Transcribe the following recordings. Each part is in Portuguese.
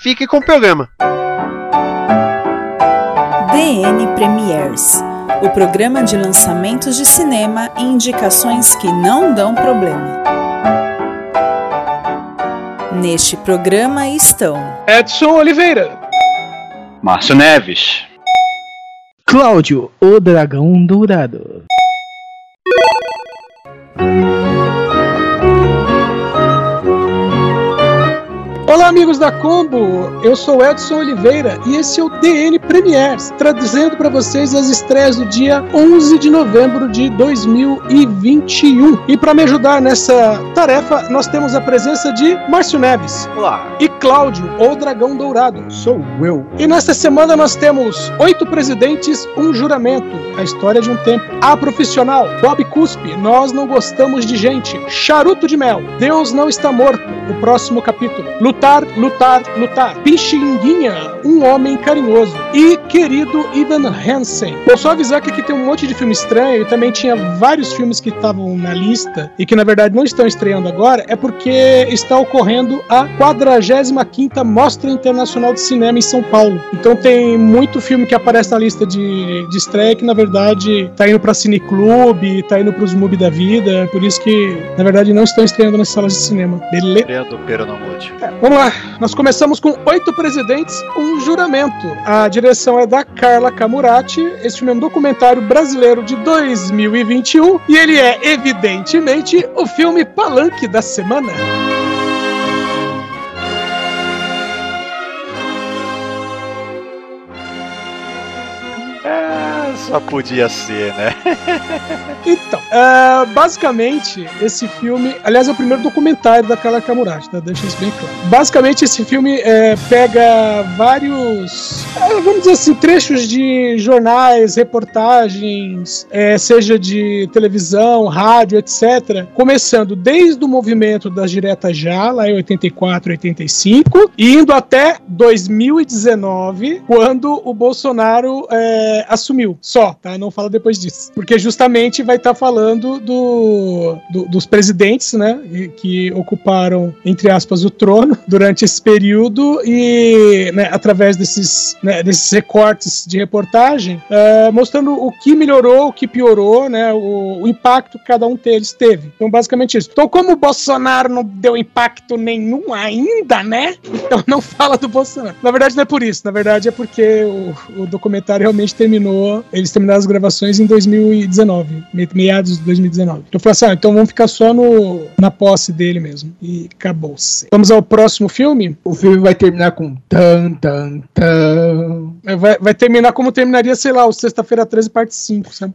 fique com o programa. DN Premiers o programa de lançamentos de cinema e indicações que não dão problema. Neste programa estão Edson Oliveira, Márcio Neves, Cláudio, o Dragão Dourado. Olá, amigos da Combo! Eu sou Edson Oliveira e esse é o DN Premiers, trazendo para vocês as estreias do dia 11 de novembro de 2021. E para me ajudar nessa tarefa, nós temos a presença de Márcio Neves. Olá. E Cláudio, o Dragão Dourado. Sou eu. E nesta semana nós temos oito presidentes, um juramento, a história de um tempo. A profissional, Bob Cuspe, nós não gostamos de gente. Charuto de mel, Deus não está morto, o próximo capítulo. Lutar, lutar, lutar. Pixinguinha, um homem carinhoso. E querido Ivan Hansen. Vou só avisar que aqui tem um monte de filme estranho e também tinha vários filmes que estavam na lista e que na verdade não estão estreando agora, é porque está ocorrendo a 45ª Mostra Internacional de Cinema em São Paulo. Então tem muito filme que aparece na lista de, de estreia que na verdade tá indo pra Cineclube, tá indo pros MUBI da vida, por isso que na verdade não estão estreando nas salas de cinema. Beleza? É, vamos lá, nós começamos com oito presidentes, um juramento. A direção é da Carla Camurati. Esse filme é um documentário brasileiro de 2021 e ele é, evidentemente, o filme palanque da semana. Só podia ser, né? Então, é, basicamente, esse filme. Aliás, é o primeiro documentário da Carla Camurati, tá? Deixa isso bem claro. Basicamente, esse filme é, pega vários. é, vamos dizer assim, trechos de jornais, reportagens, seja de televisão, rádio, etc. Começando desde o movimento das diretas já, lá em 84, 85, e indo até 2019, quando o Bolsonaro assumiu. Só, tá? Não fala depois disso. Porque justamente vai estar falando do, do- dos presidentes, né? Que ocuparam, entre aspas, o trono durante esse período e, né, através desses, né, desses recortes de reportagem, é, mostrando o que melhorou, o que piorou, né? O, o impacto que cada um deles teve. Então, basicamente isso. Então, como o Bolsonaro não deu impacto nenhum ainda, né? Então não fala do Bolsonaro. Na verdade, não é por isso. Na verdade, é porque o, o documentário realmente terminou. Eles terminaram as gravações em 2019, me- meados de 2019. Então eu falei assim: ah, então vamos ficar só no, na posse dele mesmo. E acabou-se. Vamos ao próximo filme. O filme vai terminar com tan tan tan. Vai, vai terminar como terminaria, sei lá, o Sexta-feira 13, parte 5, sabe?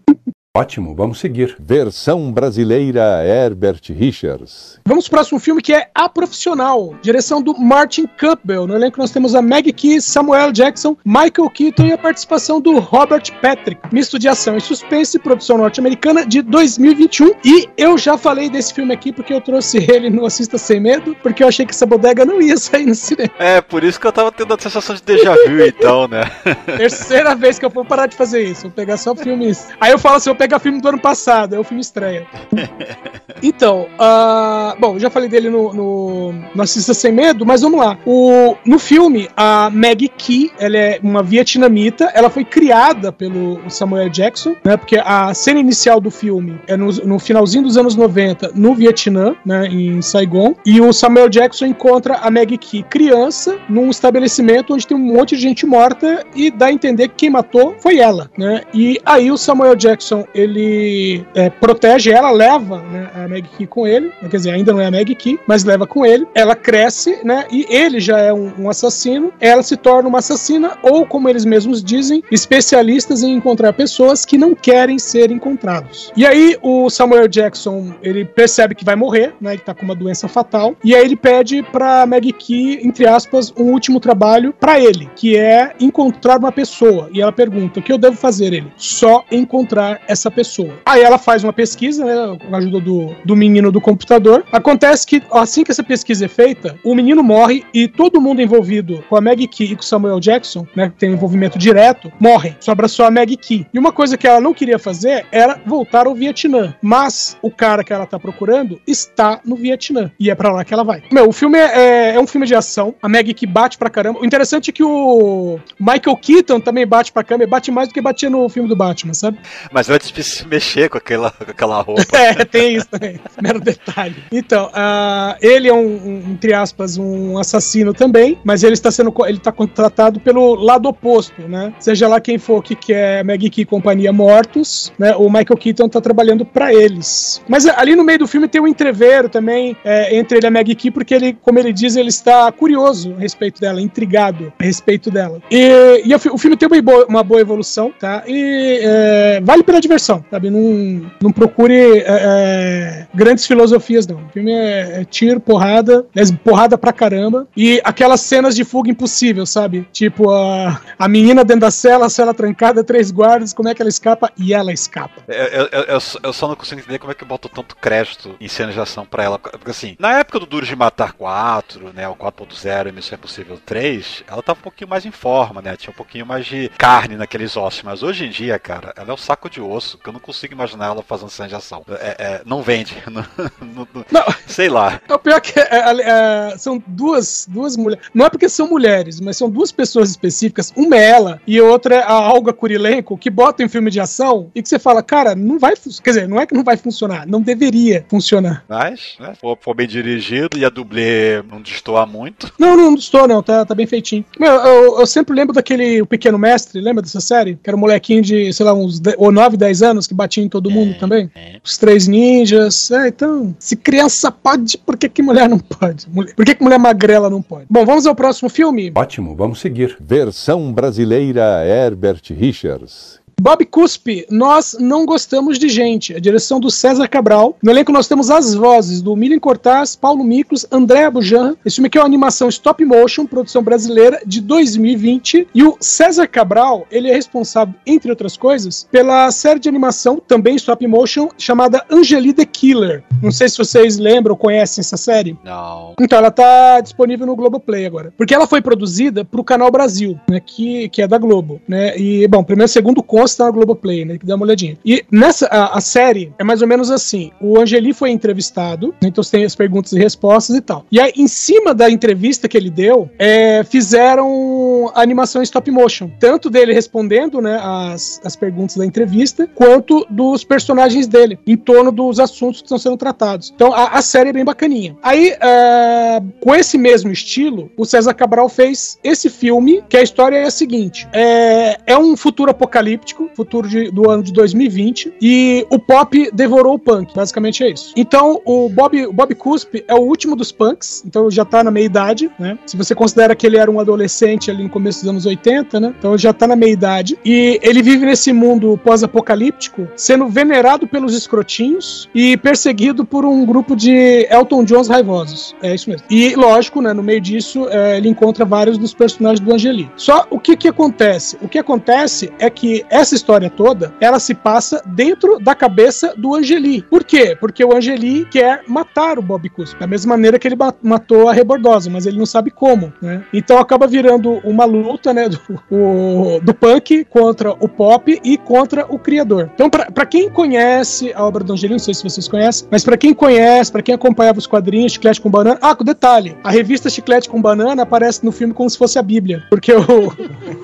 Ótimo, vamos seguir. Versão brasileira Herbert Richards. Vamos pro próximo filme que é A Profissional, direção do Martin Campbell. No elenco nós temos a Meg Key, Samuel Jackson, Michael Keaton e a participação do Robert Patrick. Misto de ação e suspense, produção norte-americana de 2021. E eu já falei desse filme aqui porque eu trouxe ele no Assista Sem Medo, porque eu achei que essa bodega não ia sair no cinema. É, por isso que eu tava tendo a sensação de déjà vu, então, né? Terceira vez que eu vou parar de fazer isso. Vou pegar só filmes. Aí eu falo assim: eu vou pegar filme do ano passado, aí o filme estreia. Então, ah, bom, já falei dele no, no, no Assista Sem Medo, mas vamos lá. O, no filme, a Maggie Key, ela é uma vietnamita, ela foi criada pelo Samuel Jackson, né? Porque a cena inicial do filme é no, no finalzinho dos anos 90, no Vietnã, né? Em Saigon. E o Samuel Jackson encontra a Maggie Key criança num estabelecimento onde tem um monte de gente morta e dá a entender que quem matou foi ela, né? E aí o Samuel Jackson ele é, protege ela, leva né, a Meg Key com ele, quer dizer, ainda não é a Meg Key, mas leva com ele. Ela cresce, né? E ele já é um, um assassino, ela se torna uma assassina, ou como eles mesmos dizem, especialistas em encontrar pessoas que não querem ser encontrados. E aí o Samuel Jackson, ele percebe que vai morrer, né? Ele tá com uma doença fatal, e aí ele pede pra Meg Key, entre aspas, um último trabalho para ele, que é encontrar uma pessoa. E ela pergunta: o que eu devo fazer? Ele, só encontrar essa pessoa. Aí ela faz uma pesquisa, né, com a ajuda do, do menino do computador. Acontece que assim que essa pesquisa é feita, o menino morre e todo mundo envolvido com a Meg Key e com Samuel Jackson, né, que tem envolvimento direto, morrem. Sobra só a Meg Key. E uma coisa que ela não queria fazer era voltar ao Vietnã. Mas o cara que ela tá procurando está no Vietnã. E é para lá que ela vai. Meu, o filme é, é, um filme de ação. A Meg Key bate pra caramba. O interessante é que o Michael Keaton também bate pra câmera, bate mais do que batia no filme do Batman, sabe? Mas vai se mexer com aquela, com aquela roupa. é, tem isso também. Mero detalhe. Então, uh, ele é um, um, entre aspas, um assassino também, mas ele está sendo ele está contratado pelo lado oposto, né? Seja lá quem for que quer Maggie Key e companhia mortos, né? O Michael Keaton está trabalhando para eles. Mas ali no meio do filme tem um entreveiro também é, entre ele e a Maggie Key, porque ele, como ele diz, ele está curioso a respeito dela, intrigado a respeito dela. E, e o, filme tem uma boa, uma boa evolução, tá? E é, vale pela diversão, sabe? Não, não procure é, é grandes filosofias, não. O filme é, é tiro, porrada, é porrada pra caramba. E aquelas cenas de fuga impossível, sabe? Tipo, a, a menina dentro da cela, a cela trancada, três guardas, como é que ela escapa? E ela escapa. Eu, eu, eu, eu só não consigo entender como é que botam tanto crédito em cenas de ação pra ela. Porque assim, na época do Duro de Matar 4, né? O 4.0 e Missão Impossível 3, ela tava um pouquinho mais em forma, né? Tinha um pouquinho mais de carne naqueles ossos. Mas hoje em dia, cara, ela é um saco de osso, que eu não consigo imaginar ela fazendo cena de ação. É, é, não vende. Não, não, não, sei lá. É o pior que é, é, é, são duas, duas mulheres. Não é porque são mulheres, mas são duas pessoas específicas. Uma é ela e a outra é a Alga Kurilenko, que bota em filme de ação e que você fala, cara, não vai Quer dizer, não é que não vai funcionar, não deveria funcionar. Mas, né, for, for bem dirigido e a dublê não destoar muito. Não, não destoa, não, tá, tá bem feitinho. Meu, eu, eu, sempre lembro daquele O Pequeno Mestre, lembra dessa série? Que era um molequinho de, sei lá, uns 9, 10 anos que batia em todo mundo é, também. É. Os Três Ninjas. É, então, se criança pode, por que, que mulher não pode? Por que, que mulher magrela não pode? Bom, vamos ao próximo filme? Ótimo, vamos seguir. Versão brasileira Herbert Richards. Bob Cuspe, nós não gostamos de gente. A direção do César Cabral. No elenco nós temos as vozes do Milen Cortaz, Paulo Miklos, André Bujan. Esse filme aqui é uma animação stop motion, produção brasileira de 2020. E o César Cabral, ele é responsável, entre outras coisas, pela série de animação, também stop motion, chamada Angeli the Killer. Não sei se vocês lembram ou conhecem essa série. Não. Então, ela tá disponível no Globoplay agora. Porque ela foi produzida pro Canal Brasil, né, que, que é da Globo, né? E, bom, primeiro, segundo consta está na Globoplay, né? Que dá uma olhadinha. E nessa, a, a, série é mais ou menos assim: o Angeli foi entrevistado, né, então tem as perguntas e respostas e tal. E aí, em cima da entrevista que ele deu, é, fizeram animação em stop motion. Tanto dele respondendo, né, as, as perguntas da entrevista, quanto dos personagens dele, em torno dos assuntos que estão sendo tratados. Então, a, a série é bem bacaninha. Aí, uh, com esse mesmo estilo, o César Cabral fez esse filme, que a história é a seguinte: é, é um futuro apocalíptico futuro de, do ano de 2020, e o pop devorou o punk. Basicamente é isso. Então, o Bob, o Bob Cuspe é o último dos punks, então já tá na meia idade, né? Se você considera que ele era um adolescente ali no começo dos anos 80, né? Então ele já tá na meia idade. E ele vive nesse mundo pós-apocalíptico, sendo venerado pelos escrotinhos e perseguido por um grupo de Elton Johns raivosos. É isso mesmo. E, lógico, né? No meio disso, é, ele encontra vários dos personagens do Angeli. Só o que que acontece? O que acontece é que essa história toda, ela se passa dentro da cabeça do Angeli. Por quê? Porque o Angeli quer matar o Bob Cuspe, da mesma maneira que ele matou a Rebordosa, mas ele não sabe como, né? Então acaba virando uma luta, né, do, o, do punk contra o pop e contra o criador. Então, para quem conhece a obra do Angeli, não sei se vocês conhecem, mas para quem conhece, para quem acompanhava os quadrinhos Chiclete com Banana, ah, com detalhe, a revista Chiclete com Banana aparece no filme como se fosse a Bíblia, porque o,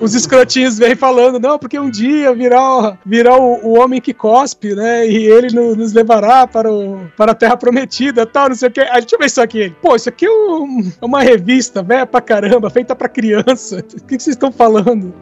os escrotinhos vêm falando, não, porque um dia virar, virar o, o, homem que cospe, né? E ele no, nos levará para, o, para a Terra Prometida tal, não sei o que. Ah, deixa eu ver isso aqui. Pô, isso aqui é, um, é uma revista, velha pra caramba, feita pra criança. O que, que vocês estão falando?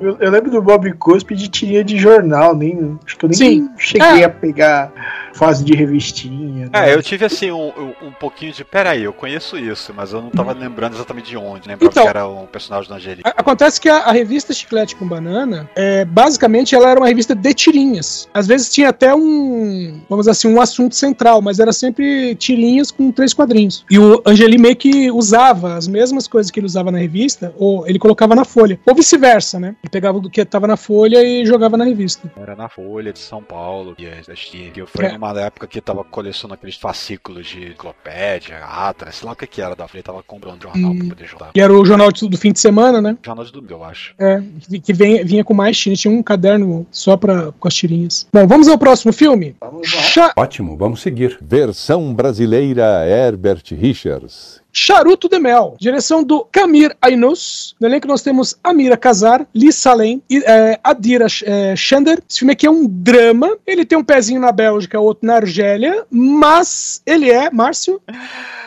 Eu, eu lembro do Bob Cospe de tirinha de jornal, nem, acho que eu nem Sim. cheguei É. a pegar fase de revistinha. É, né? eu tive assim um, um- pouquinho de. Peraí, eu conheço isso, mas eu não tava lembrando exatamente de onde. Lembrava Então- que era um personagem do Angelique. A- Acontece que a, a revista Chiclete com Banana, é, basicamente, ela era uma revista de tirinhas. Às vezes tinha até um, vamos dizer assim, um assunto central, mas era sempre tirinhas com três quadrinhos. E o Angeli meio que usava as mesmas coisas que ele usava na revista, ou ele colocava na folha. Ou vice-versa, né? Ele pegava do que estava na folha e jogava na revista. Era na Folha de São Paulo, eu assisti, que fui É. numa época que tava colecionando aqueles fascículos de enciclopédia, Atlas, sei lá o que que era da Folha, tava comprando jornal Hum. pra poder jogar. Que era o jornal de- do fim de semana, né? Jornal de domingo, eu acho. É, que- que vinha, vinha com mais tirinhas. Tinha um caderno só pra, com as tirinhas. Bom, vamos ao próximo filme? Vamos lá. Cha- Ótimo, vamos seguir. Versão brasileira Herbert Richards. Charuto de Mel, direção do Kamir Ainous. No elenco nós temos Amira Kazar, Lee Salem e é, Adira é, Shander. Esse filme aqui é um drama. Ele tem um pezinho na Bélgica, outro na Argélia, mas ele é, Márcio,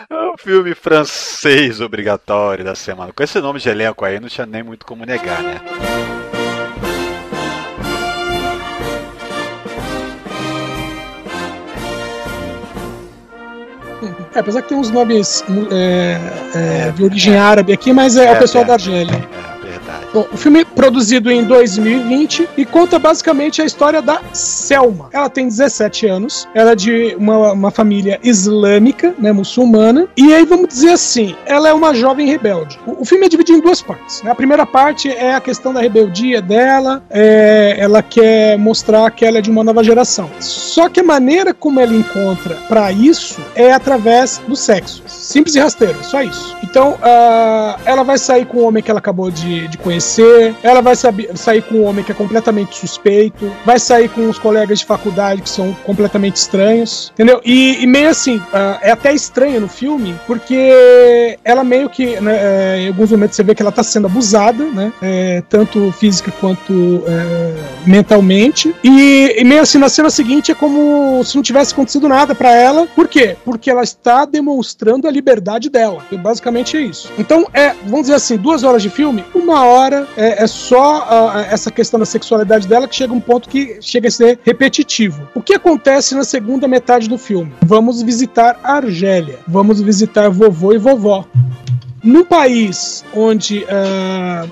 É um filme francês obrigatório da semana. Com esse nome de elenco aí, não tinha nem muito como negar, né? É, apesar que tem uns nomes é, é, de origem árabe aqui, mas é, o É, pessoal é. da Argélia. Bom, o filme é produzido em 2020 e conta basicamente a história da Selma. Ela tem 17 anos, ela é de uma, uma família islâmica, né, muçulmana, e aí vamos dizer assim, ela é uma jovem rebelde. O, o filme é dividido em duas partes. né? A primeira parte é a questão da rebeldia dela, é, ela quer mostrar que ela é de uma nova geração. Só que a maneira como ela encontra pra isso é através do sexo. Simples e rasteiro, só isso. Então, ah, ela vai sair com o homem que ela acabou de, de conhecer, ela vai sair com um homem que é completamente suspeito, vai sair com os colegas de faculdade que são completamente estranhos, entendeu? E, e meio assim, ah, é até estranho no filme, porque ela meio que, né, é, em alguns momentos você vê que ela tá sendo abusada, né? É, tanto física quanto é, mentalmente. E, e meio assim, na cena seguinte é como se não tivesse acontecido nada pra ela. Por quê? Porque ela está demonstrando a liberdade dela. Basicamente é isso. Então, é, vamos dizer assim, duas horas de filme, uma hora é, é só ah, essa questão da sexualidade dela que chega um ponto que chega a ser repetitivo. O que acontece na segunda metade do filme? Vamos visitar a Argélia. Vamos visitar vovô e vovó. Num país onde ah,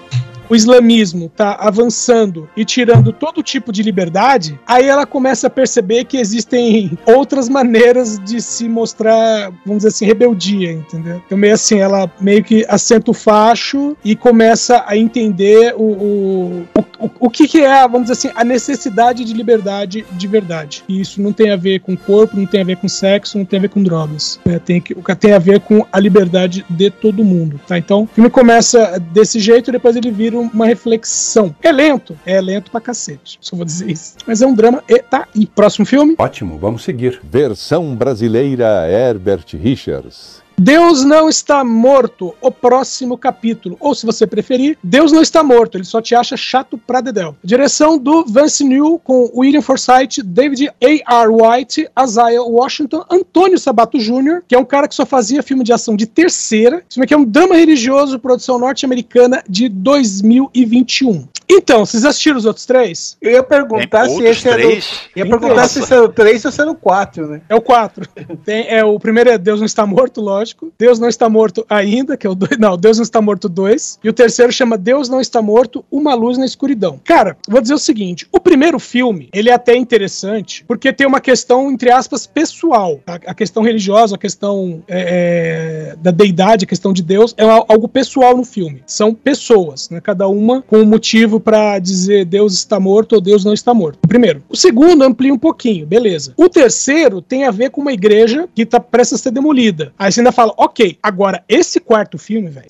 o islamismo está avançando e tirando todo tipo de liberdade, aí ela começa a perceber que existem outras maneiras de se mostrar, vamos dizer assim, rebeldia, entendeu? Então, meio assim, ela meio que assenta o facho e começa a entender o, o, o, o que, que é, vamos dizer assim, a necessidade de liberdade de verdade. E isso não tem a ver com corpo, não tem a ver com sexo, não tem a ver com drogas. né? Tem, que, tem a ver com a liberdade de todo mundo, tá? Então, o filme começa desse jeito depois ele vira uma reflexão. É lento? É lento pra cacete, só vou dizer isso. Mas é um drama e tá aí. Próximo filme? Ótimo, vamos seguir. Versão brasileira Herbert Richards. Deus não está morto, o próximo capítulo. Ou, se você preferir, Deus não está morto, ele só te acha chato pra dedéu. Direção do Vance New com William Forsythe, David A.R. White, Isaiah Washington, Antônio Sabato Jr., que é um cara que só fazia filme de ação de terceira. Isso aqui é um drama religioso, produção norte-americana de 2021. Então, vocês assistiram os outros três? Eu ia perguntar Tem se esse era o, três? ia perguntar Nossa. se esse era o 3 ou se era o 4, né? É o 4. Tem, é, o primeiro é Deus não está morto, lógico. Deus não está morto ainda, que é o 2. Não, Deus não está morto 2. E o terceiro chama Deus não está morto, uma luz na escuridão. Cara, vou dizer o seguinte: o primeiro filme, ele é até interessante, porque tem uma questão, entre aspas, pessoal. A, a questão religiosa, a questão é, é, da deidade, a questão de Deus, é al- algo pessoal no filme. São pessoas, né? Cada uma com um motivo pra dizer Deus está morto ou Deus não está morto. Primeiro. O segundo amplia um pouquinho, beleza. O terceiro tem a ver com uma igreja que tá prestes a ser demolida. Aí você ainda fala, ok, agora esse quarto filme, velho,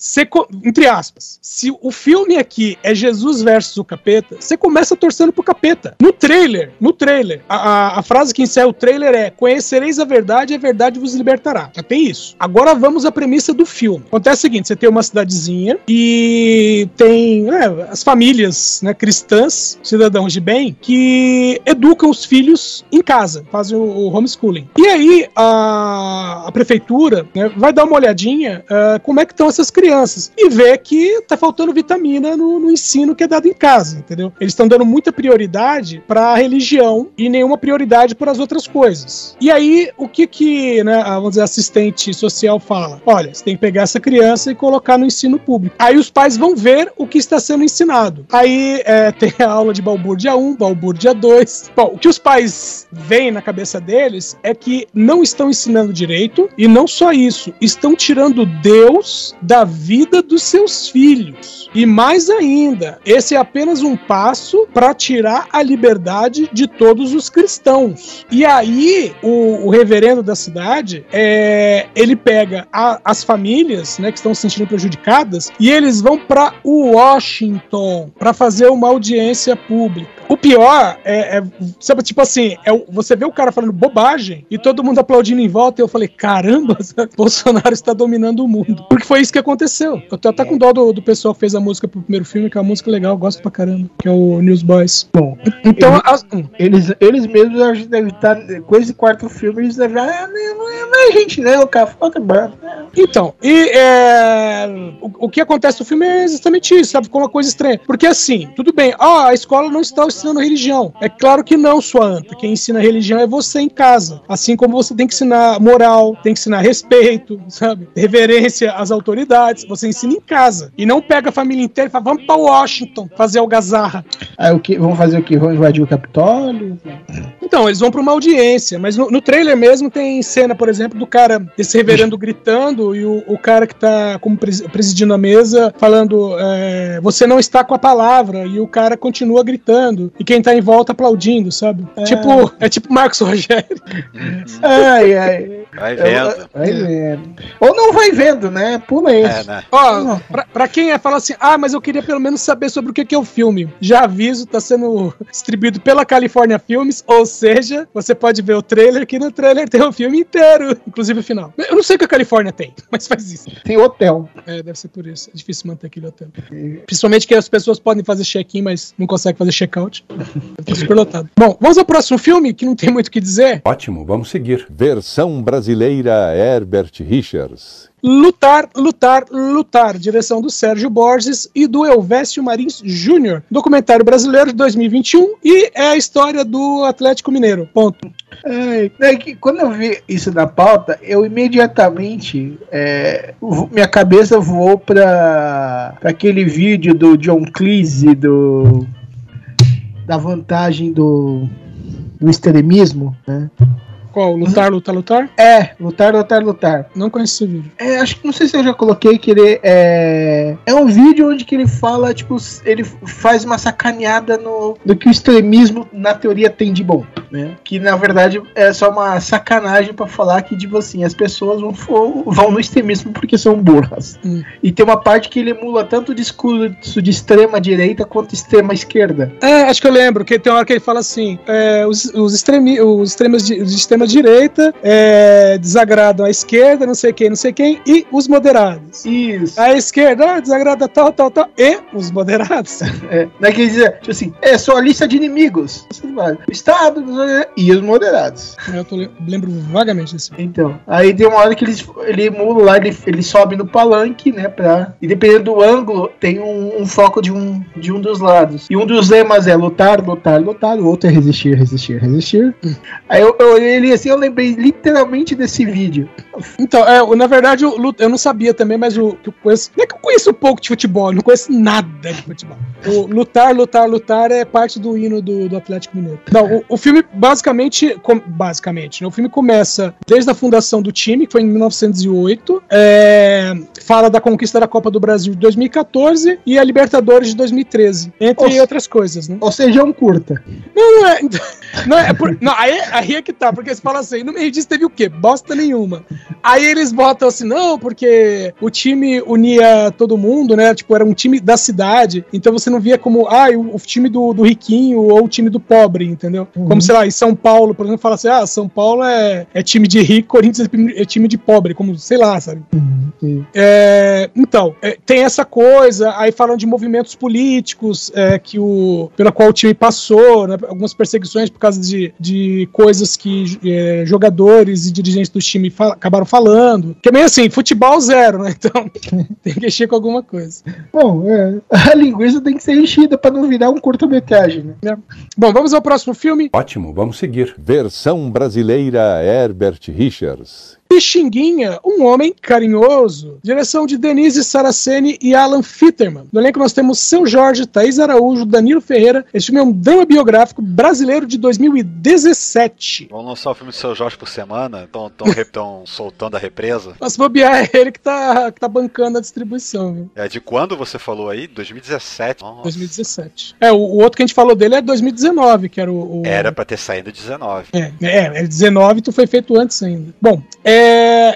entre aspas, se o filme aqui é Jesus versus o capeta, você começa torcendo pro capeta. No trailer, no trailer, a, a- a frase que encerra o trailer é: Conhecereis a verdade e a verdade vos libertará. Já tem isso. Agora vamos à premissa do filme. Acontece o seguinte: você tem uma cidadezinha e tem é, as famílias né, cristãs, cidadãos de bem, que educam os filhos em casa, fazem o, o homeschooling. E aí a, a prefeitura né, vai dar uma olhadinha uh, como é que estão essas crianças e vê que tá faltando vitamina no, no ensino que é dado em casa, entendeu? Eles estão dando muita prioridade para a religião e nenhuma prioridade para as outras coisas. E aí o que que, né, a, vamos dizer, assistente social fala? Olha, você tem que pegar essa criança e colocar no ensino público. Aí os pais vão ver o que está sendo ensinado. Aí é, tem a aula de balbúrdia 1, balbúrdia 2. Bom, o que os pais veem na cabeça deles é que não estão ensinando direito e não só isso, estão tirando Deus da vida dos seus filhos. E mais ainda, esse é apenas um passo para tirar a liberdade de todos os cristãos. E aí, o, o reverendo da cidade, é, ele pega a, as famílias né, que estão se sentindo prejudicadas e eles vão para Washington para fazer uma audiência pública. O pior é, é, sabe, tipo assim, é, você vê o cara falando bobagem e todo mundo aplaudindo em volta. E eu falei, caramba, Bolsonaro está dominando o mundo. Porque foi isso que aconteceu. Eu tô até com dó do, do pessoal que fez a música pro primeiro filme, que é uma música legal, eu gosto pra caramba, que é o Newsboys. Bom, Então, eles, as- hum. eles, eles mesmos acho que devem estar. Com esse quarto filme, eles devem. Ah, não, não, é- gente, não, cara. Foda banda. Então, e é, o, o que acontece no filme é exatamente isso, sabe? Ficou uma coisa estranha. Porque assim, tudo bem, ah, a escola não está ensinando religião. É claro que não, sua anta. Quem ensina religião é você em casa. Assim como você tem que ensinar moral, tem que ensinar respeito, sabe? Reverência às autoridades. Você ensina em casa. E não pega a família inteira e fala, vamos pra Washington fazer algazarra. Aí o que? Vão fazer o quê? Vão invadir o Capitólio? Então, eles vão pra uma audiência, mas no, no trailer mesmo tem cena, por exemplo, do cara, desse reverendo gritando e o, o cara que tá como pres- presidindo a mesa falando: é, Você não está com a palavra, e o cara continua gritando, e quem tá em volta aplaudindo, sabe? Tipo, é tipo Marcos Rogério. Ai, ai. Vai vendo. Vai vendo. Ou não vai vendo, né? Pula É, esse. né? Ó, pra, pra quem é, fala assim: Ah, mas eu queria pelo menos saber sobre o que, que é o filme. Já aviso, tá sendo distribuído pela California Filmes, ou seja, você pode ver o trailer, que no trailer tem o filme inteiro, inclusive o final. Eu não sei o que a Califórnia tem, mas faz isso. Tem hotel. É, deve ser por isso. É difícil manter aquele hotel. Principalmente que as pessoas podem fazer check-in, mas não conseguem fazer check-out. Super lotado. Bom, vamos ao próximo filme, que não tem muito o que dizer. Ótimo, vamos seguir. Versão brasileira Herbert Richards. Lutar, Lutar, Lutar, direção do Sérgio Borges e do Elvésio Marins Júnior, documentário brasileiro de 2021 e é a história do Atlético Mineiro. Ponto. Ai, é que quando eu vi isso na pauta, eu imediatamente. é, minha cabeça voou pra, pra aquele vídeo do John Cleese do. Da vantagem do. do extremismo, né? Qual? Lutar, lutar, lutar? É, lutar, lutar, lutar. Não conheço esse vídeo. É, acho que não sei se eu já coloquei que ele é. É um vídeo onde que ele fala, tipo, ele faz uma sacaneada no, do que o extremismo, na teoria, tem de bom, né? Que na verdade é só uma sacanagem pra falar que, tipo assim, as pessoas vão, vão no extremismo porque são burras. Hum. E tem uma parte que ele emula tanto o discurso de extrema direita quanto extrema esquerda. É, acho que eu lembro, que tem uma hora que ele fala assim: é, os, os, extremi, os, extremas de, os extrema direita é, desagradam a esquerda, não sei quem, não sei quem, e os moderados. Isso. A esquerda ah, desagrada tal, tal, tal, e os moderados. É, né, que ele dizia, tipo assim, é só a lista de inimigos. O Estado e os moderados. Eu tô, le- lembro vagamente filme. Então, aí tem uma hora que ele, ele emula lá, ele, ele sobe no palanque, né, pra... E dependendo do ângulo, tem um, um foco de um, de um dos lados. E um dos lemas é lutar, lutar, lutar, o outro é resistir, resistir, resistir. Aí eu, eu olhei ele assim, eu lembrei literalmente desse vídeo. Então, é, na verdade, Lu- eu não sabia também, mas o que eu conheço. Não é que eu conheço pouco de futebol, eu não conheço nada de futebol. O lutar, lutar, lutar é parte do hino do, do Atlético Mineiro. Não, o, o filme basicamente. com- basicamente, né, o filme começa desde a fundação do time, que foi em 1908. é, fala da conquista da Copa do Brasil de 2014 e a Libertadores de 2013. Entre Nossa. outras coisas, né? Ou seja, é um curta. Não, não é. Não, é por, não aí, aí é que tá, porque eles falam assim, no meio disso teve o quê? Bosta nenhuma. Aí eles botam assim, não, porque o time unia todo mundo, né? Tipo, era um time da cidade, então você não via como, ah, o, o time do, do riquinho ou o time do pobre, entendeu? Como, sei lá, em São Paulo, por exemplo, fala assim, ah, São Paulo é, é time de rico, Corinthians é time de pobre, como, sei lá, sabe? Sim. É, É, então, é, tem essa coisa, aí falando de movimentos políticos é, que o, pela qual o time passou, né, algumas perseguições por causa de, de coisas que é, jogadores e dirigentes do time fal- acabaram falando. Que é meio assim, futebol zero, né? Então tem que mexer com alguma coisa. Bom, é, a linguiça tem que ser enchida pra não virar um curta-metragem, né? Bom, vamos ao próximo filme. Ótimo, vamos seguir. Versão brasileira Herbert Richards. Pixinguinha, um homem carinhoso. Direção de Denise Saraceni e Alan Fitterman. No elenco nós temos Seu Jorge, Thaís Araújo, Danilo Ferreira. Esse filme é um drama biográfico brasileiro de 2017. Vamos lançar o filme do seu Jorge por semana? Estão soltando a represa? Mas se bobear, é ele que tá, que tá bancando a distribuição, viu? É de quando você falou aí? 2017. Nossa. 2017. É, o, o outro que a gente falou dele é 2019, que era o. o- Era pra ter saído 19. É, é, é 19 tu foi feito antes ainda. Bom, é,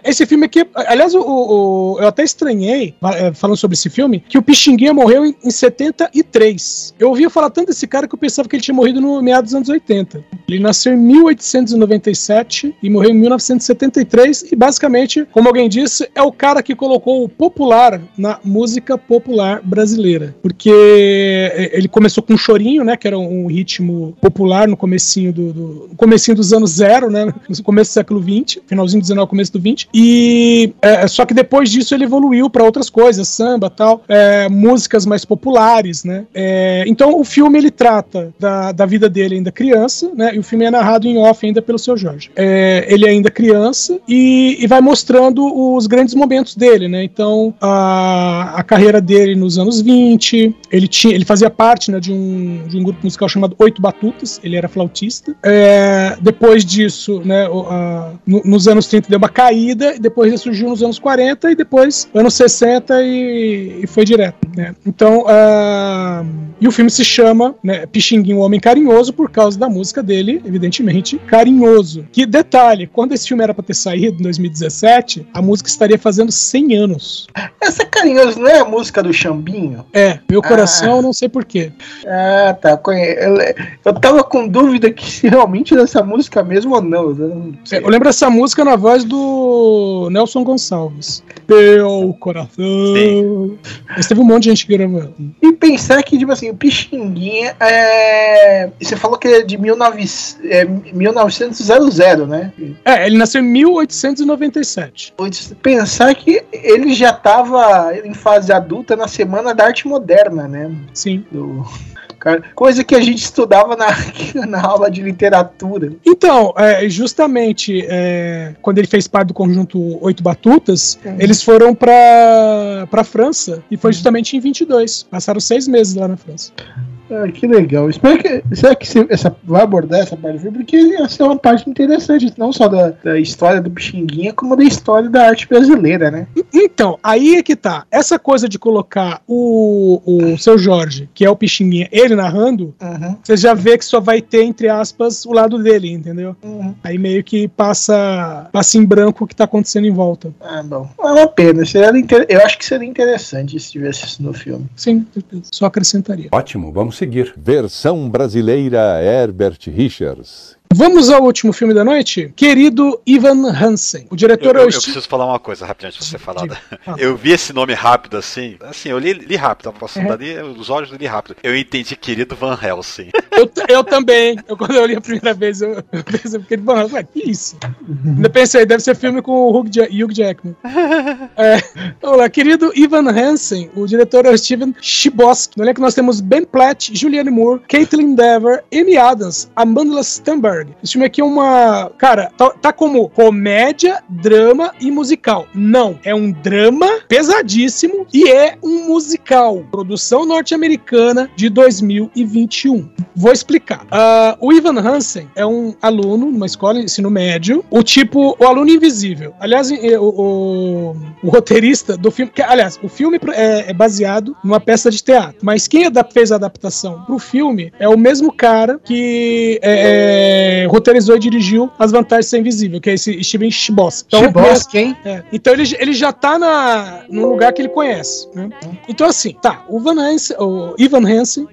esse filme aqui, aliás, o, o- eu até estranhei, é, falando sobre esse filme, que o Pixinguinha morreu em, em 73. Eu ouvia falar tanto desse cara que eu pensava que ele tinha morrido no meados dos anos 80. Ele nasceu em 1897 e morreu em 1973 e basicamente, como alguém disse, é o cara que colocou o popular na música popular brasileira. Porque é, ele começou com um chorinho, né, que era um ritmo popular no comecinho do, do comecinho dos anos zero, né, no começo do século 20, finalzinho do 19, começo do 20. E é, só que depois disso ele evoluiu para outras coisas, samba, tal, é, músicas mais populares, né? É, então o filme ele trata da, da vida dele ainda criança, né? E o filme é narrado em off ainda pelo seu Jorge. É, ele é ainda criança e, e vai mostrando os grandes momentos dele, né? Então a, a carreira dele nos anos 20, ele tinha, ele fazia parte né, de, um, de um grupo musical chamado Oito Batutas, ele era flautista. É, depois disso, né, a- no- nos anos 30 deu uma caída, e depois ele surgiu nos anos 40 e depois anos 60 e, e foi direto. Né? Então, ah, e o filme se chama né, Pixinguinho, o Homem Carinhoso, por causa da música dele, evidentemente, Carinhoso. Que detalhe, quando esse filme era pra ter saído em 2017, a música estaria fazendo 100 anos. Essa carinhoso não é a música do Chambinho? É, meu coração, não sei porquê. Ah, tá. conhe- Eu, eu tava com dúvida que se realmente era essa música mesmo ou não. Eu não. Eu lembro essa música na voz do Nelson Gonçalves. Meu coração. Mas teve um monte de gente ela. E pensar que, tipo assim, o Pixinguinha é. Você falou que é de 19... é 1900, né? É, ele nasceu em 1897. Pensar que ele já tava em fase adulta na Semana da Arte Moderna, né? Sim. Do... cara, Coisa que a gente estudava na, na aula de literatura. Então, é, justamente é, quando ele fez parte do conjunto Oito Batutas, Uhum. eles foram pra França e foi justamente em 22. Passaram seis meses lá na França. Ah, que legal. Espero que. Será que você- essa, vai abordar essa parte do filme? Porque essa é uma parte interessante, não só da, da história do Pixinguinha, como da história da arte brasileira, né? Então, aí é que tá. Essa coisa de colocar o, o seu Jorge, que é o Pixinguinha, ele narrando, Uhum. você já vê que só vai ter, entre aspas, o lado dele, entendeu? Uhum. Aí meio que passa, passa em branco o que tá acontecendo em volta. Ah, bom. É uma pena. Seria inter- Eu acho que seria interessante se tivesse isso no filme. Sim, certeza. só acrescentaria. Ótimo, vamos seguir. Versão brasileira Herbert Richards. Vamos ao último filme da noite? Querido Ivan Hansen. O Eu, diretor eu- é o eu preciso falar uma coisa rapidinho antes de você falar. Eu vi esse nome rápido assim. Assim, eu li, li rápido, tava passando Uhum. ali, os olhos li rápido. Eu entendi querido Van Helsing. Eu, eu também. Eu, quando eu li a primeira vez, eu, eu pensei, porque ele falou, ué, que isso? Ainda pensei, deve ser filme com o Hugh, Ja- Hugh Jackman. é, vamos lá, querido Ivan Hansen, o diretor é o Steven Chbosky. No elenco nós temos Ben Platt, Julianne Moore, Caitlin Dever, Amy Adams, Amanda Stenberg. Esse filme aqui é uma. Cara, tá, tá como comédia, drama e musical. Não, é um drama pesadíssimo e é um musical. Produção norte-americana de 2021. Vou explicar. Ah, o Ivan Hansen é um aluno numa escola de ensino médio, o tipo, o aluno invisível. Aliás, o, o- o roteirista do filme, que, aliás, o filme é, é baseado numa peça de teatro, mas quem fez a adaptação pro filme é o mesmo cara que é, é, roteirizou e dirigiu As Vantagens de Ser Invisível, que é esse Steven Chbosky. Então, Chibosky, hein? é, Então ele, ele já tá na, num lugar que ele conhece. né? Então, assim, tá. O Van Hansen, o Ivan Hansen,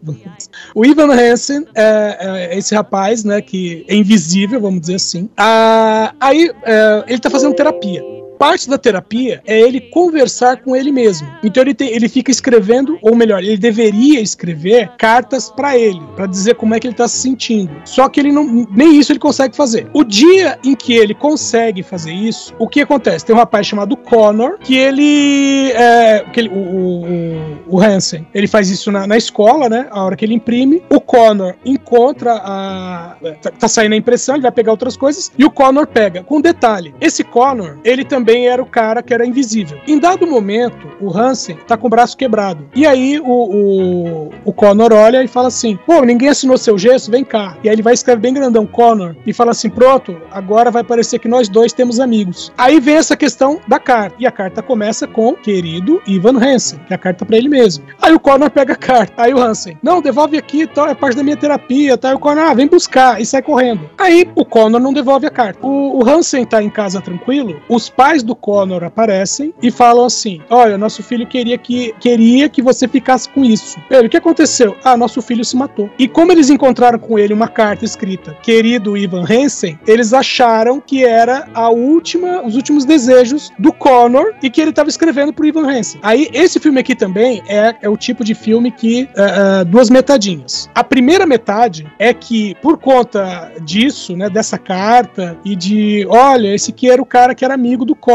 o Ivan Hansen é, é esse rapaz, né, que é invisível, vamos dizer assim. Ah, aí é, ele tá fazendo terapia. Parte da terapia é ele conversar com ele mesmo. Então ele, tem, ele fica escrevendo, ou melhor, ele deveria escrever cartas pra ele, pra dizer como é que ele tá se sentindo. Só que ele não, nem isso ele consegue fazer. O dia em que ele consegue fazer isso, o que acontece? Tem um rapaz chamado Connor que ele, é, que ele o, o, o Hansen, ele faz isso na, na escola, né? A hora que ele imprime, o Connor encontra a tá, tá saindo a impressão, ele vai pegar outras coisas e o Connor pega. Com detalhe, esse Connor, ele também era o cara que era invisível. Em dado momento, o Hansen tá com o braço quebrado. E aí o, o, o Connor olha e fala assim: pô, ninguém assinou seu gesso, vem cá. E aí ele vai escrever bem grandão Connor e fala assim: pronto, agora vai parecer que nós dois temos amigos. Aí vem essa questão da carta. E a carta começa com querido Ivan Hansen, que é a carta para ele mesmo. Aí o Connor pega a carta. Aí o Hansen, não, devolve aqui, tal, é parte da minha terapia. Tá? O Connor, ah, vem buscar. E sai correndo. Aí o Connor não devolve a carta. O, o Hansen tá em casa tranquilo, os pais do Connor aparecem e falam assim: olha, nosso filho queria que, queria que você ficasse com isso. Ele, o que aconteceu? Ah, nosso filho se matou. E como eles encontraram com ele uma carta escrita, querido Ivan Hansen, eles acharam que era a última, os últimos desejos do Connor e que ele estava escrevendo pro Ivan Hansen. Aí, esse filme aqui também é, é o tipo de filme que. Uh, uh, duas metadinhas. A primeira metade é que, por conta disso, né, dessa carta e de, olha, esse aqui era o cara que era amigo do Connor.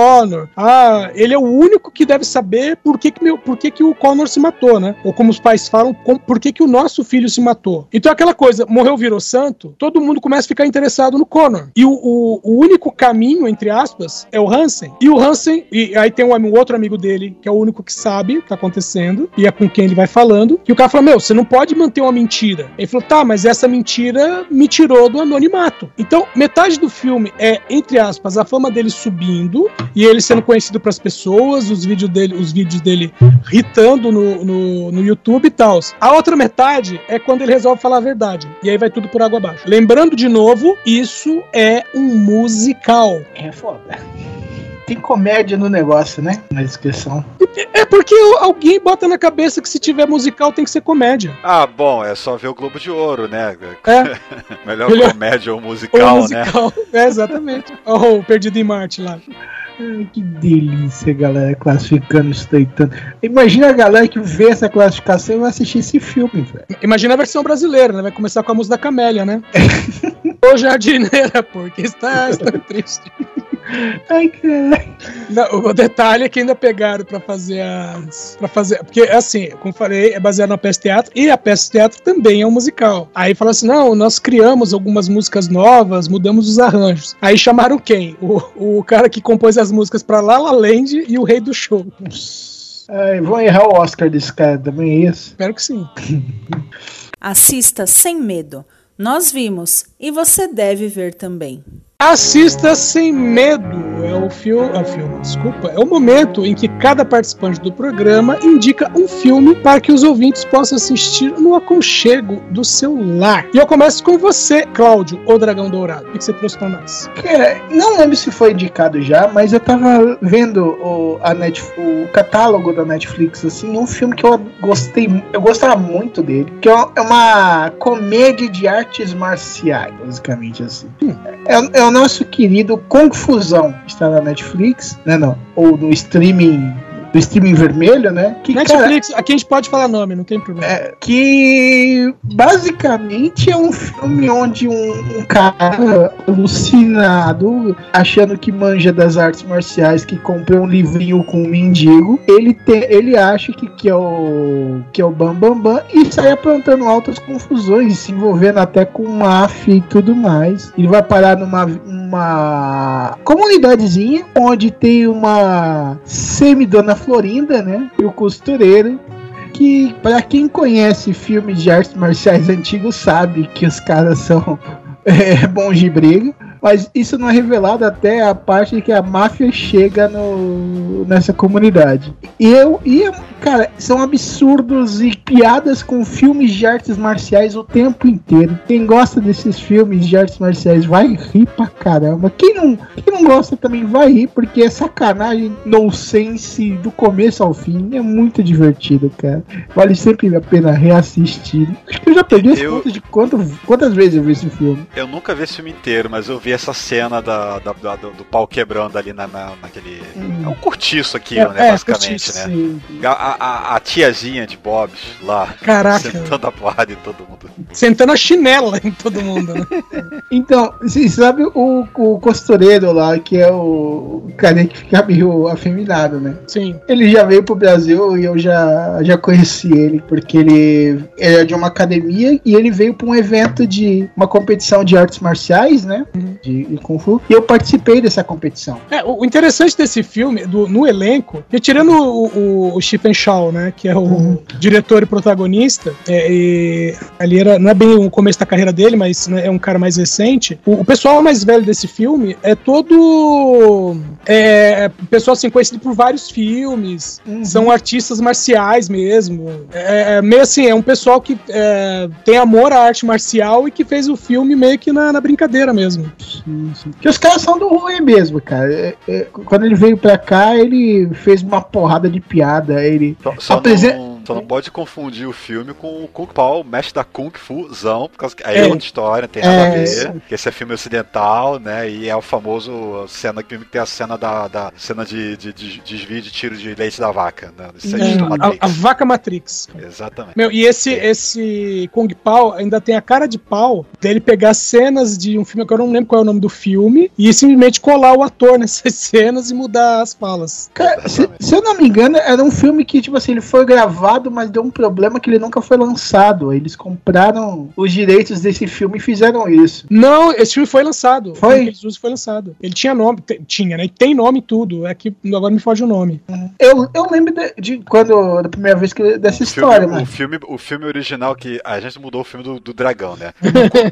Ah, ele é o único que deve saber por que, que, meu, por que, que o Connor se matou, né? Ou como os pais falam, com, por que, que o nosso filho se matou. Então, aquela coisa, morreu, virou santo, todo mundo começa a ficar interessado no Connor. E o, o, o único caminho, entre aspas, é o Hansen. E o Hansen, e aí tem um, um outro amigo dele, que é o único que sabe o que tá acontecendo, e é com quem ele vai falando. E o cara fala: Meu, você não pode manter uma mentira. Ele falou: Tá, mas essa mentira me tirou do anonimato. Então, metade do filme é, entre aspas, a fama dele subindo e ele sendo conhecido para as pessoas, os vídeos dele, os vídeos dele hitando no, no, no YouTube e tal. A outra metade é quando ele resolve falar a verdade. E aí vai tudo por água abaixo. Lembrando de novo, isso é um musical. É foda tem comédia no negócio, né? Na descrição. É porque alguém bota na cabeça que se tiver musical tem que ser comédia. Ah, bom, é só ver o Globo de Ouro, né? É. Melhor, Melhor comédia ou musical, ou musical. né? É, exatamente. oh, Perdido em Marte lá. Ai, que delícia, galera, classificando, estreitando. Imagina a galera que vê essa classificação e vai assistir esse filme, velho. Imagina a versão brasileira, né? Vai começar com a música da Camélia, né? Ô jardineira, porque está, está triste. Ai, cara. o detalhe é que ainda pegaram pra fazer as. para fazer. Porque, assim, como falei, é baseado na peça teatro e a peça teatro também é um musical. Aí fala assim: não, nós criamos algumas músicas novas, mudamos os arranjos. Aí chamaram quem? O, o cara que compôs as músicas pra La La Land e o Rei do Show. Ai, vão errar o Oscar desse cara também, é isso? Espero que sim. Assista sem medo. Nós vimos e você deve ver também. Assista sem medo. É o filme, é o filme, desculpa, é o momento em que cada participante do programa indica um filme para que os ouvintes possam assistir no aconchego do seu lar. E eu começo com você, Cláudio, o Dragão Dourado. O que você trouxe para nós? É, não lembro se foi indicado já, mas eu tava vendo o, a Net, o catálogo da Netflix, assim, um filme que eu gostei, eu gostava muito dele, que é uma comédia de artes marciais, basicamente assim. Hum. É, é o nosso querido Confusão. Está na Netflix, né? Não, ou no streaming do streaming vermelho, né? Que, Netflix, cara, aqui a gente pode falar nome, não tem problema. É, que basicamente é um filme onde um, um, cara alucinado, achando que manja das artes marciais, que comprou um livrinho com um mendigo, ele, te, ele acha que, que, é o, que é o Bambambam Bam, Bam, e sai aprontando altas confusões, se envolvendo até com máfia e tudo mais. Ele vai parar numa uma comunidadezinha onde tem uma semi-dona Florinda, né? E o costureiro. Que, para quem conhece filmes de artes marciais antigos, sabe que os caras são é, bons de briga. Mas isso não é revelado até a parte que a máfia chega no, nessa comunidade. E eu, e cara, são absurdos e piadas com filmes de artes marciais o tempo inteiro. Quem gosta desses filmes de artes marciais vai rir pra caramba. Quem não, quem não gosta também vai rir, porque é sacanagem nonsense do começo ao fim. É muito divertido, cara. Vale sempre a pena reassistir. Acho que eu já perdi as contas de quantas, quantas vezes eu vi esse filme. Eu nunca vi esse filme inteiro, mas eu vi vi essa cena da, da- da- do, do pau quebrando ali na, na- naquele. É um cortiço aquilo, né? basicamente, curti, né? Sim. A, a- a tiazinha de Bob's lá, Caraca. sentando a porrada em todo mundo. Sentando a chinela em todo mundo, né? Então, você sabe o, o costureiro lá, que é o cara que fica meio afeminado, né? Sim. Ele já veio pro Brasil e eu já, já conheci ele, porque ele é de uma academia e ele veio pra um evento de uma competição de artes marciais, né? Uhum. De, de Kung Fu. E eu participei dessa competição. É, o interessante desse filme, do- no elenco, que tirando o, o, o Stephen Shaw, né, que é o Uhum. diretor e protagonista, é, e ali era, não é bem o começo da carreira dele, mas né, é um cara mais recente. O, o pessoal mais velho desse filme é todo é, pessoal assim, conhecido por vários filmes, são artistas marciais mesmo. É, é meio assim, é um pessoal que é, tem amor à arte marcial e que fez o filme meio que na, na brincadeira mesmo. Sim, sim. Que os caras são do ruim mesmo, cara. É, é, quando ele veio pra cá, ele fez uma porrada de piada. Ele. Só, só Apresen- não, só não pode confundir o filme com o Kung Pao, mestre da Kung Fuzão, por causa que aí é, É. outra história, não tem nada a É, ver. sim. Que esse é filme ocidental, né? E é o famoso cena que tem a cena da, da cena de, de, de desvio de tiro de leite da vaca, né? É, a, a vaca Matrix. Exatamente. Meu, e esse, esse Kung Pao ainda tem a cara de pau dele pegar cenas de um filme que eu não lembro qual é o nome do filme e simplesmente colar o ator nessas cenas e mudar as falas. Cara, se, se eu não me engano, era um filme que, tipo assim, ele foi gravado, mas deu um problema que ele nunca foi lançado. Eles compraram os direitos desse filme e fizeram isso. Não, esse filme foi lançado. Foi? O filme usam foi lançado. Ele tinha nome, tinha, né? E tem nome e tudo. É que agora me foge o nome. Eu, eu lembro de, de quando, da primeira vez que dessa O filme, história, o, mano. filme, o filme original que. A gente mudou o filme do, do dragão, né?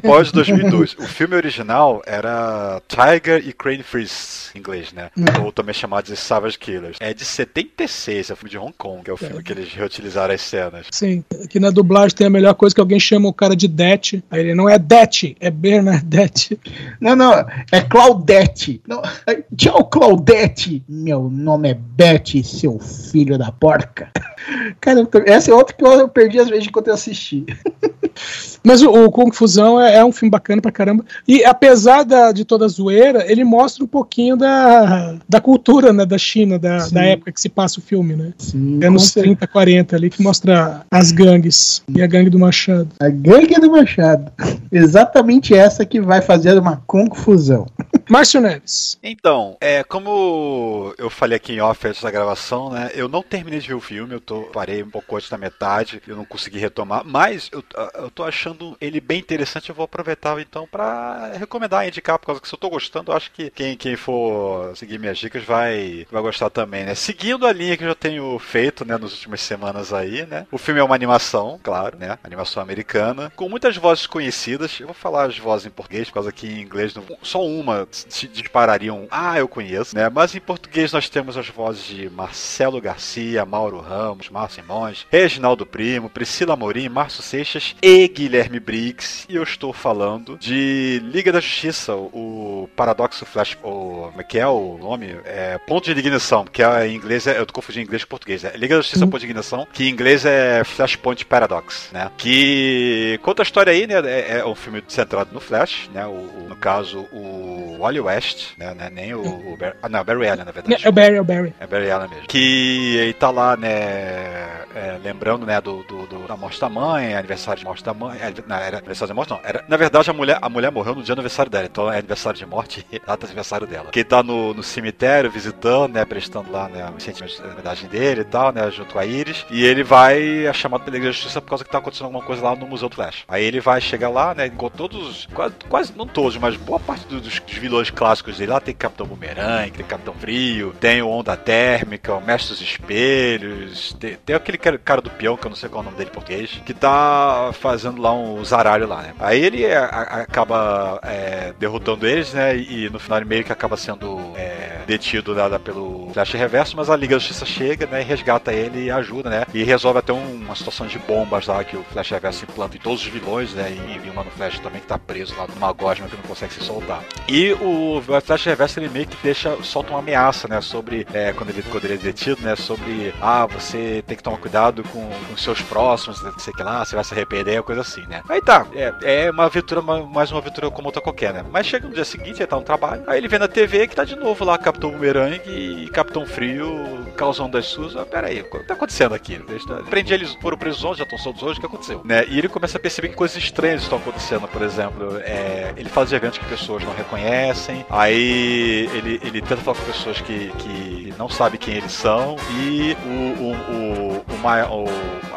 Pós 2002. O filme original era Tiger e Crane Freeze, em inglês, né? Ou também chamado de Savage Killers. É de 76, é o filme de Hong Kong, que é o filme que eles reutilizaram as cenas. Sim, aqui na dublagem tem a melhor coisa que alguém chama o cara de Det. Aí ele não é Det, é Bernadette. Não, não, é Claudete. Não, é- tchau, Claudete. Meu nome é Beth, seu filho da porca. Cara, essa é outra que eu perdi às vezes enquanto eu assisti. Mas o, o Kung Fusão é, é um filme bacana pra caramba. E apesar da- de toda a zoeira, ele mostra um pouquinho da, da cultura né, da China, da, Sim. da época que se passa o filme, né? Sim, Anos 30, 40 ali, que mostra as gangues e a gangue do Machado. A gangue do Machado. Exatamente essa que vai fazer uma confusão. Márcio Neves. Então, é, como eu falei aqui em off antes da gravação, né? Eu não terminei de ver o filme, eu tô, parei um pouco antes da metade, eu não consegui retomar, mas eu, eu tô achando ele bem interessante, eu vou aproveitar então pra recomendar, indicar, por causa que se eu tô gostando, eu acho que quem, quem for seguir minhas dicas vai, vai gostar também, né? Seguindo a linha que eu já tenho feito, né, nas últimas semanas aí, né? O filme é uma animação, claro, né? Animação americana, com muitas vozes conhecidas. Eu vou falar as vozes em português, por causa que em inglês não, só uma se disparariam. Ah, eu conheço, né? Mas em português nós temos as vozes de Marcelo Garcia, Mauro Ramos, Márcio Simões, Reginaldo Primo, Priscila Morim, Márcio Seixas e Guilherme Briggs. E eu estou falando de Liga da Justiça, o Paradoxo Flash, o, como é que é o nome? É Ponto de Indignação, que é, em inglês é, eu tô confundindo inglês com português, é Liga da Justiça Ponto de Indignação, que em inglês é Flashpoint Paradox, né? Que conta a história aí, né? É, é um filme centrado no Flash, né? O, o- no caso, o Wally West, né? Não é nem o, o Barry, ah, não, Barry Allen, na verdade. É o Barry, é o Barry. É Barry Allen mesmo. Que ele tá lá, né? é, lembrando, né, do, do- do- da morte da mãe, aniversário de morte da mãe. Não, era aniversário de morte, não. Era, na verdade, a mulher, a mulher morreu no dia do aniversário dela. Então é aniversário de morte e data de aniversário dela. Que tá no, no cemitério visitando, né? Prestando lá, né? Os sentimentos da homenagem dele e tal, né? Junto com a Iris. E ele vai é chamado pela Liga da Justiça por causa que tá acontecendo alguma coisa lá no Museu do Flash. Aí ele vai chegar lá, né? Com todos, quase, quase não todos, mas boa parte do- dos, dos vilões clássicos dele lá. Tem Capitão Boomerang, tem Capitão Frio, tem o Onda Térmica, o Mestre dos Espelhos, tem, tem aquele cara do peão, que eu não sei qual é o nome dele em português, que tá fazendo lá um zaralho lá, né? Aí ele é, a- acaba é, derrotando eles, né? E, no final ele meio que acaba sendo é, detido lá pelo Flash Reverso, mas a Liga da Justiça chega, né? E resgata ele e ajuda, né? E resolve até um- uma situação de bombas lá que o Flash Reverso implanta em todos os vilões, né? E envia uma no Flash também que tá preso lá numa gosma que não consegue se soltar. E o Flash Reverso ele meio que deixa, solta uma ameaça, né? Sobre é, quando, ele, quando ele é detido, né? Sobre ah, você tem que tomar cuidado com, com seus próximos, sei que lá, você vai se arrepender, coisa assim, né? Aí tá, é, é uma aventura, mais uma aventura como outra qualquer, né? Mas chega no dia seguinte, ele tá no trabalho, aí ele vê na TV que tá de novo lá Capitão Boomerang e Capitão Frio causando das suas. Ah, pera aí, o que tá acontecendo aqui? Deixa, eles, presos ontem, já estão soltos hoje, o que aconteceu? Né? E ele começa a perceber que coisas estranhas estão acontecendo, por exemplo, é, ele faz eventos que pessoas não reconhecem, aí ele, ele tenta falar com pessoas que, que não sabem quem eles são, e o, o, o, maior,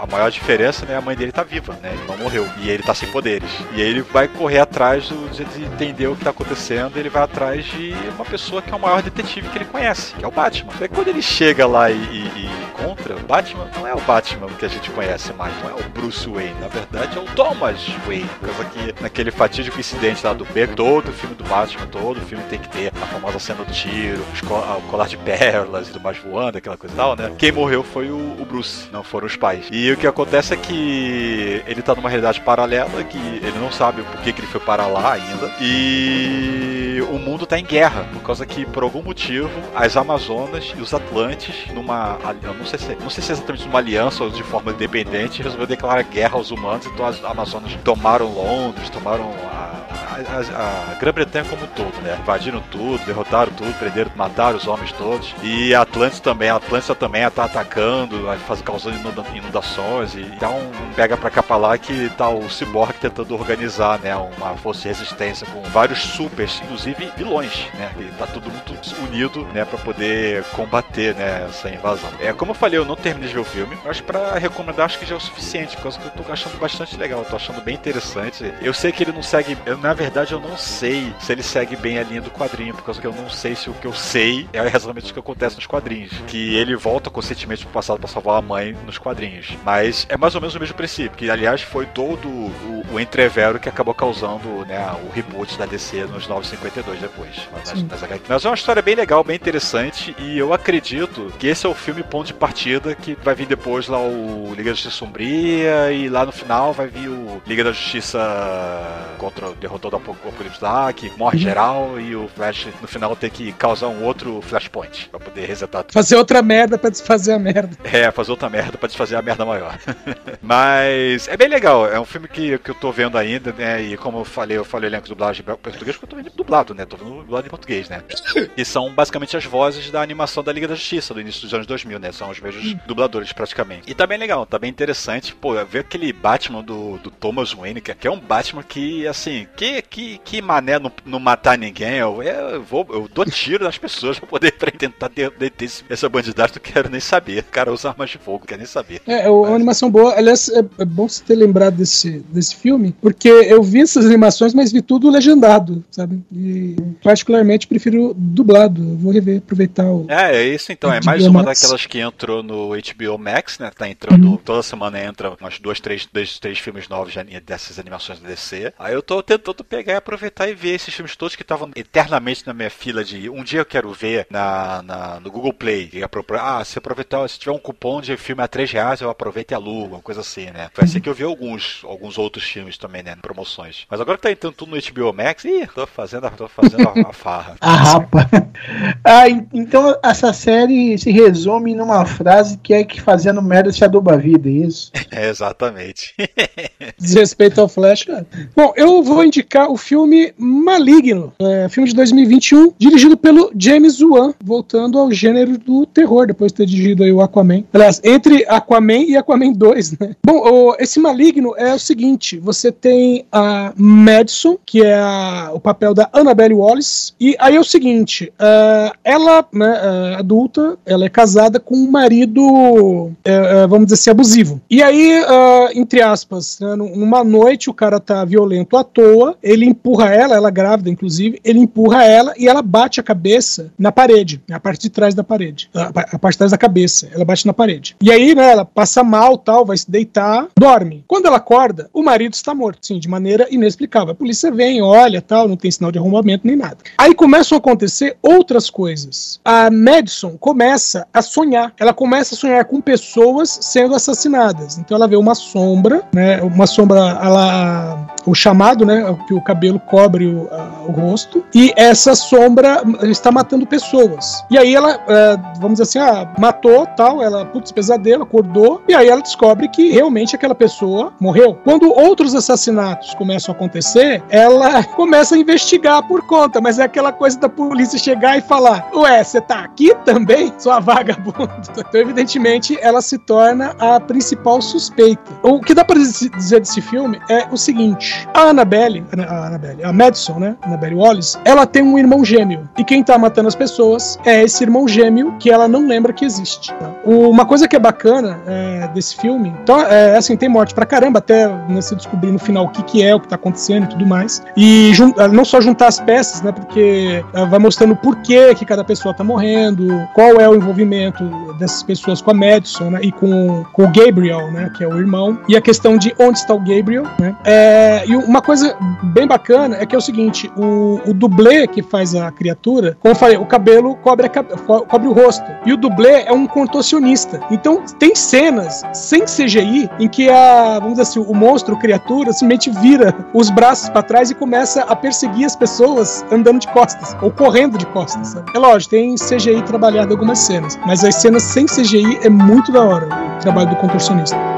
a maior diferença, né, a mãe dele tá viva, né, ele não morreu, e ele tá sem poderes. E aí ele vai correr atrás do, de, de entender o que tá acontecendo, ele vai atrás de uma pessoa que é o maior detetive que ele conhece, que é o Batman. E quando ele chega lá e, e, encontra o Batman, não é o Batman que a gente conhece mais, não é o Bruce Wayne, na verdade é o Thomas Wayne, coisa que naquele fatídico incidente lá do beco, todo filme do Batman, todo filme tem que ter a famosa cena do tiro, o colar de pérolas e do mais voando, aquela coisa e tal, né? Quem morreu foi o, o Bruce, não foram os pais. E o que acontece é que ele tá numa realidade paralela, que ele não sabe o porquê que ele foi para lá ainda, e o mundo tá em guerra, por causa que, por algum motivo, as Amazonas e os Atlantes, numa. Eu não sei se, não sei se é exatamente uma aliança ou de forma independente, resolveu declarar guerra aos humanos, então as Amazonas tomaram Londres, tomaram a, a, a Grã-Bretanha como um todo, né? Invadiram tudo, derrotaram tudo, prenderam, mataram os homens todos. E a Atlântida também, a Atlântida também tá atacando, faz, causando inundações e dá um pega pra cá pra lá que tá o Cyborg tentando organizar, né? Uma força de resistência com vários supers, inclusive vilões, né? E tá todo mundo unido, né? Pra poder combater, né? Essa invasão. É, como falei, eu não terminei de ver o filme, mas pra recomendar acho que já é o suficiente, coisa que eu tô achando bastante legal, tô achando bem interessante. Eu sei que ele não segue, eu, na verdade eu não sei se ele segue bem a linha do quadrinho, por causa que eu não sei se o que eu sei é exatamente o que acontece nos quadrinhos, que ele volta conscientemente pro passado para salvar a mãe nos quadrinhos. Mas é mais ou menos o mesmo princípio, que aliás foi todo o, o entrevero que acabou causando né, o reboot da DC nos 952 depois. Mas, mas, mas é uma história bem legal, bem interessante, e eu acredito que esse é o filme ponto de partida que vai vir depois lá o Liga da Justiça Sombria, e lá no final vai vir o Liga da Justiça contra derrotou o Apocalipse Dark, morre uhum. geral, e o Flash no final tem que causar um outro Flashpoint pra poder resetar tudo. Fazer outra merda pra desfazer a merda. É, fazer outra merda pra desfazer a merda maior. Mas é bem legal, é um filme que, que eu tô vendo ainda, né? E como eu falei, eu falei elenco de dublagem em português, porque eu tô vendo dublado, né? Tô vendo dublado em português, né? E são basicamente as vozes da animação da Liga da Justiça do início dos anos 2000, né? São os mesmos dubladores praticamente. E tá bem legal, tá bem interessante. Pô, ver aquele Batman do, do Thomas Wayne, que é um Batman que, assim, que, que, que mané não, não matar ninguém. Eu, eu, vou, eu dou tiro nas pessoas pra poder pra tentar deter essa bandidagem, não quero nem saber. O cara usa armas de fogo, quero nem saber. É, é uma animação boa. Aliás, é, é bom você ter lembrado desse, desse filme, porque eu vi essas animações, mas vi tudo legendado, sabe? E particularmente prefiro dublado. Eu vou rever, aproveitar o. É, é isso então. É mais uma daquelas que entrou no HBO Max, né? Tá entrando. Uhum. Toda semana entra umas duas, três, dois, três filmes novos dessas animações da DC. Aí eu tô tentando pegar e aproveitar e ver esses filmes todos que estavam eternamente na minha fila de um dia eu quero ver na, na no Google Play. E ah, se aproveitar, se tiver um cupom de filme a 3 reais, eu aproveito e alugo, uma coisa assim, né? Foi assim que eu vi alguns, alguns outros filmes também, né? Promoções. Mas agora que tá entrando tudo no HBO Max, ih, tô fazendo, tô fazendo a, a farra. a rapa. ah, então essa série se resume numa frase que é que fazendo merda se aduba a vida, é isso? É, exatamente. Desrespeito ao Flash, cara. Bom, eu vou indicar o filme Maligno, é, filme de 2021, dirigido pelo James Wan, voltando ao gênero do terror, depois de ter dirigido aí o Aquaman. Aliás, entre Aquaman e Aquaman 2, né? Bom, o, esse Maligno é o seguinte: você tem a Madison, que é a, o papel da Annabelle Wallace, e aí é o seguinte: uh, ela, né, uh, adulta, ela é casada com um marido, uh, vamos dizer assim, abusivo. E aí, entre aspas, né, numa noite o cara tá violento à toa, ele empurra ela, ela grávida, inclusive, ele empurra ela e ela bate a cabeça na parede, a parte de trás da parede, a parte de trás da cabeça, ela bate na parede. E aí, né, ela passa mal, tal, vai se deitar, dorme. Quando ela acorda, o marido está morto, sim, de maneira inexplicável. A polícia vem, olha, tal, não tem sinal de arrombamento nem nada. Aí começam a acontecer outras coisas. A Madison começa a sonhar, ela começa a sonhar com pessoas sendo assassinadas. Então ela vê uma sombra, né, uma sombra, ela o chamado, né? Que o cabelo cobre o, a, o rosto. E essa sombra está matando pessoas. E aí ela, é, vamos dizer assim, ah, matou tal, ela, putz, pesadelo, acordou. E aí ela descobre que realmente aquela pessoa morreu. Quando outros assassinatos começam a acontecer, ela começa a investigar por conta, mas é aquela coisa da polícia chegar e falar: Ué, você tá aqui também, sua vagabunda? Então, evidentemente, ela se torna a principal suspeita. O que dá pra dizer desse filme é o seguinte: a Annabelle, a Annabelle, a Madison, né? Annabelle Wallace, ela tem um irmão gêmeo. E quem tá matando as pessoas é esse irmão gêmeo que ela não lembra que existe. Tá? Uma coisa que é bacana é, desse filme, então, é assim, tem morte pra caramba, até né, se descobrir no final o que, que é, o que tá acontecendo e tudo mais. E não só juntar as peças, né? Porque é, vai mostrando por que, que cada pessoa tá morrendo, qual é o envolvimento dessas pessoas com a Madison, né? E com, com o Gabriel, né? Que é o irmão. E a questão de onde está o Gabriel, né? É, e uma coisa bem bacana é que é o seguinte: o, o dublê que faz a criatura, como eu falei, o cabelo cobre, a, cobre o rosto. E o dublê é um contorcionista. Então tem cenas sem CGI em que a, vamos dizer assim, o monstro, a criatura, simplesmente vira os braços para trás e começa a perseguir as pessoas andando de costas ou correndo de costas. Sabe? É lógico, tem CGI trabalhado algumas cenas, mas as cenas sem CGI é muito da hora o trabalho do contorcionista.